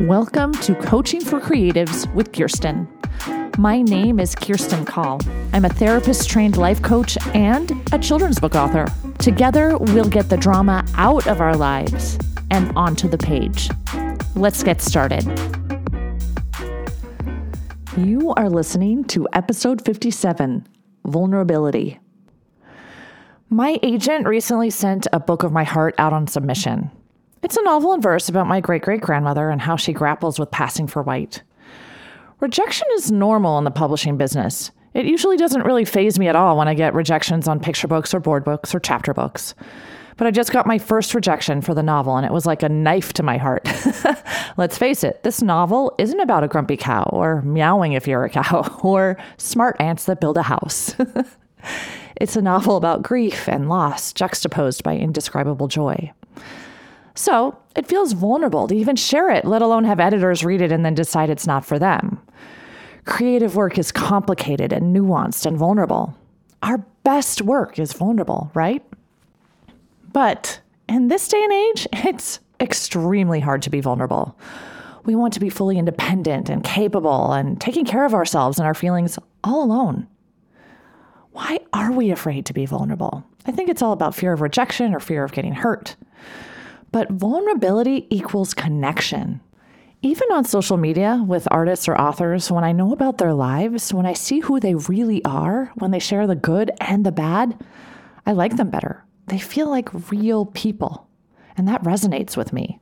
Welcome to Coaching for Creatives with Kirsti. My name is Kirsti Call. I'm a therapist trained life coach and a children's book author. Together, we'll get the drama out of our lives and onto the page. Let's get started. You are listening to episode 57 Vulnerability. My agent recently sent a book of my heart out on submission. It's a novel in verse about my great great grandmother and how she grapples with passing for white. Rejection is normal in the publishing business. It usually doesn't really faze me at all when I get rejections on picture books or board books or chapter books. But I just got my first rejection for the novel, and it was like a knife to my heart. Let's face it, this novel isn't about a grumpy cow, or meowing if you're a cow, or smart ants that build a house. it's a novel about grief and loss juxtaposed by indescribable joy. So it feels vulnerable to even share it, let alone have editors read it and then decide it's not for them. Creative work is complicated and nuanced and vulnerable. Our best work is vulnerable, right? But in this day and age, it's extremely hard to be vulnerable. We want to be fully independent and capable and taking care of ourselves and our feelings all alone. Why are we afraid to be vulnerable? I think it's all about fear of rejection or fear of getting hurt. But vulnerability equals connection. Even on social media with artists or authors, when I know about their lives, when I see who they really are, when they share the good and the bad, I like them better. They feel like real people, and that resonates with me.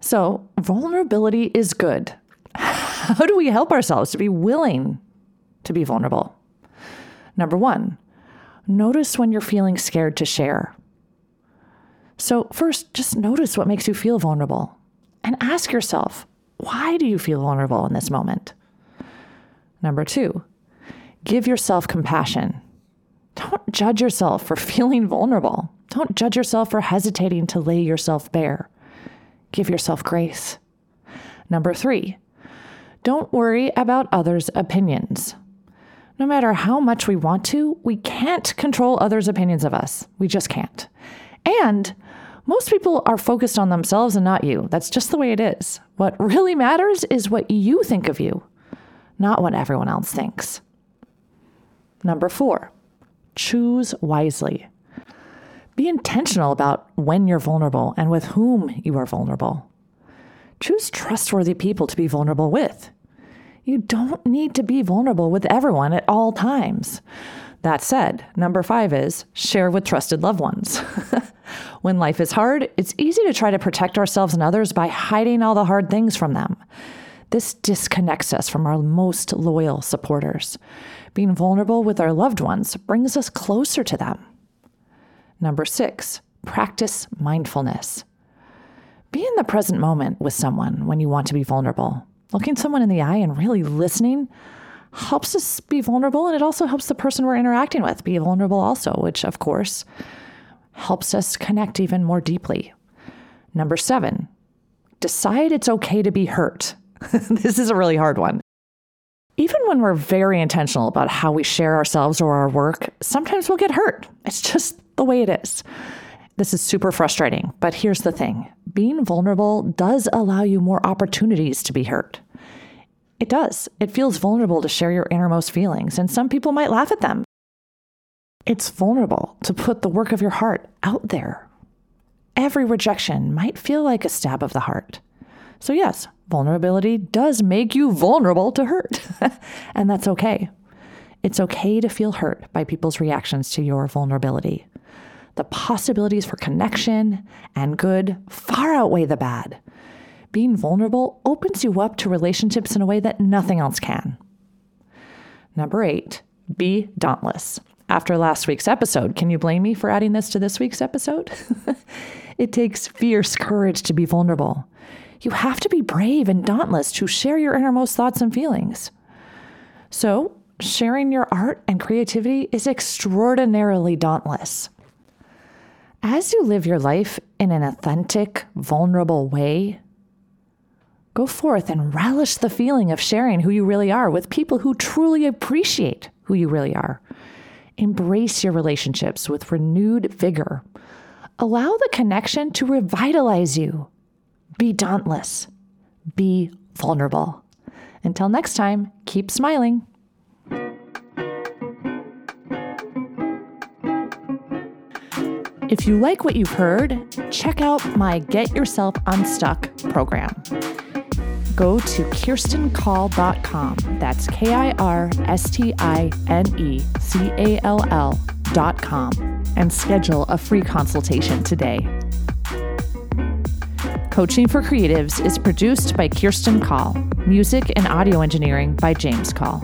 So, vulnerability is good. How do we help ourselves to be willing to be vulnerable? Number one, notice when you're feeling scared to share. So, first, just notice what makes you feel vulnerable and ask yourself, why do you feel vulnerable in this moment? Number two, give yourself compassion. Don't judge yourself for feeling vulnerable. Don't judge yourself for hesitating to lay yourself bare. Give yourself grace. Number three, don't worry about others' opinions. No matter how much we want to, we can't control others' opinions of us. We just can't. And most people are focused on themselves and not you. That's just the way it is. What really matters is what you think of you, not what everyone else thinks. Number four, choose wisely. Be intentional about when you're vulnerable and with whom you are vulnerable. Choose trustworthy people to be vulnerable with. You don't need to be vulnerable with everyone at all times. That said, number five is share with trusted loved ones. when life is hard, it's easy to try to protect ourselves and others by hiding all the hard things from them. This disconnects us from our most loyal supporters. Being vulnerable with our loved ones brings us closer to them. Number six, practice mindfulness. Be in the present moment with someone when you want to be vulnerable. Looking someone in the eye and really listening helps us be vulnerable and it also helps the person we're interacting with be vulnerable also, which of course helps us connect even more deeply. Number seven, decide it's okay to be hurt. this is a really hard one. Even when we're very intentional about how we share ourselves or our work, sometimes we'll get hurt. It's just the way it is. This is super frustrating, but here's the thing being vulnerable does allow you more opportunities to be hurt. It does. It feels vulnerable to share your innermost feelings, and some people might laugh at them. It's vulnerable to put the work of your heart out there. Every rejection might feel like a stab of the heart. So, yes, vulnerability does make you vulnerable to hurt, and that's okay. It's okay to feel hurt by people's reactions to your vulnerability. The possibilities for connection and good far outweigh the bad being vulnerable opens you up to relationships in a way that nothing else can. Number eight, be dauntless. After last week's episode, can you blame me for adding this to this week's episode? it takes fierce courage to be vulnerable. You have to be brave and dauntless to share your innermost thoughts and feelings. So, sharing your art and creativity is extraordinarily dauntless. As you live your life in an authentic, vulnerable way, Go forth and relish the feeling of sharing who you really are with people who truly appreciate who you really are. Embrace your relationships with renewed vigor. Allow the connection to revitalize you. Be dauntless. Be vulnerable. Until next time, keep smiling. If you like what you've heard, check out my Get Yourself Unstuck program. Go to kirsticall.com. That's K I R S T I N E C A L L.com and schedule a free consultation today. Coaching for Creatives is produced by Kirsti Call, music and audio engineering by James Call.